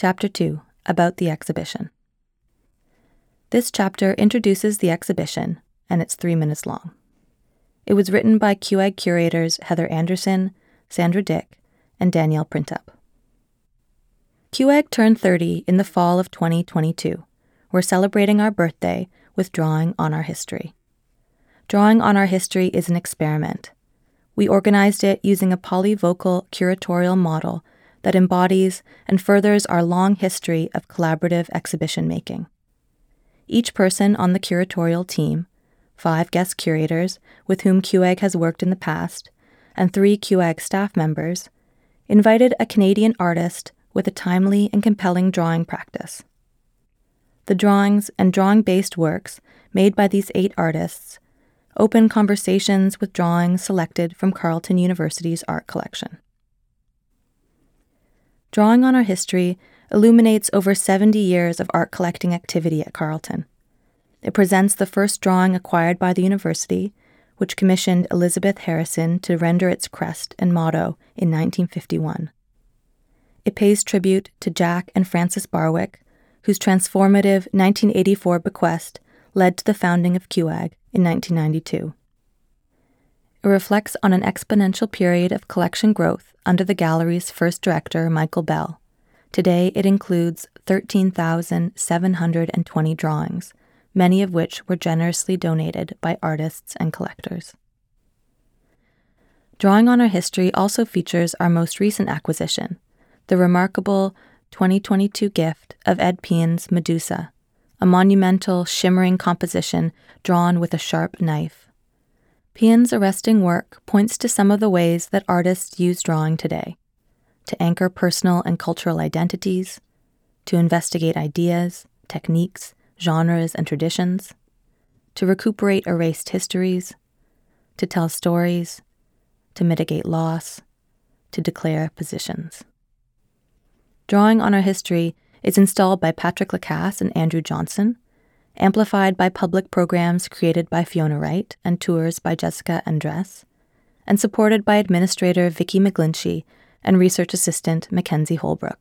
Chapter 2 About the Exhibition. This chapter introduces the exhibition, and it's three minutes long. It was written by CUAG curators Heather Anderson, Sandra Dyck, and Danielle Printup. CUAG turned 30 in the fall of 2022. We're celebrating our birthday with Drawing on Our History. Drawing on Our History is an experiment. We organized it using a polyvocal curatorial model that embodies and furthers our long history of collaborative exhibition making. Each person on the curatorial team, five guest curators with whom CUAG has worked in the past, and three CUAG staff members, invited a Canadian artist with a timely and compelling drawing practice. The drawings and drawing based works made by these eight artists open conversations with drawings selected from Carleton University's art collection. Drawing on Our History illuminates over 70 years of art collecting activity at Carleton. It presents the first drawing acquired by the university, which commissioned Elizabeth Harrison to render its crest and motto in 1951. It pays tribute to Jack and Frances Barwick, whose transformative 1984 bequest led to the founding of CUAG in 1992. Reflects on an exponential period of collection growth under the gallery's first director, Michael Bell. Today, it includes 13,720 drawings, many of which were generously donated by artists and collectors. Drawing on Our History also features our most recent acquisition, the remarkable 2022 gift of Ed Pien's Medusa, a monumental, shimmering composition drawn with a sharp knife. Pien's arresting work points to some of the ways that artists use drawing today to anchor personal and cultural identities, to investigate ideas, techniques, genres, and traditions, to recuperate erased histories, to tell stories, to mitigate loss, to declare positions. Drawing on our history is installed by Patrick Lacasse and Andrew Johnson amplified by public programs created by Fiona Wright and tours by Jessica Andress, and supported by Administrator Vicki McGlinchey and Research Assistant Mackenzie Holbrook.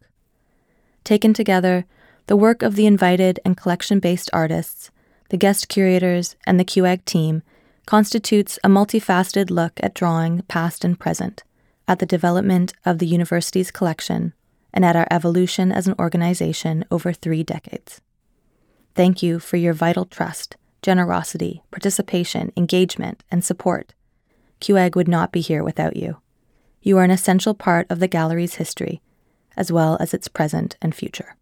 Taken together, the work of the invited and collection based artists, the guest curators, and the CUAG team constitutes a multifaceted look at drawing past and present, at the development of the university's collection, and at our evolution as an organization over three decades. Thank you for your vital trust, generosity, participation, engagement, and support. CUAG would not be here without you. You are an essential part of the gallery's history, as well as its present and future.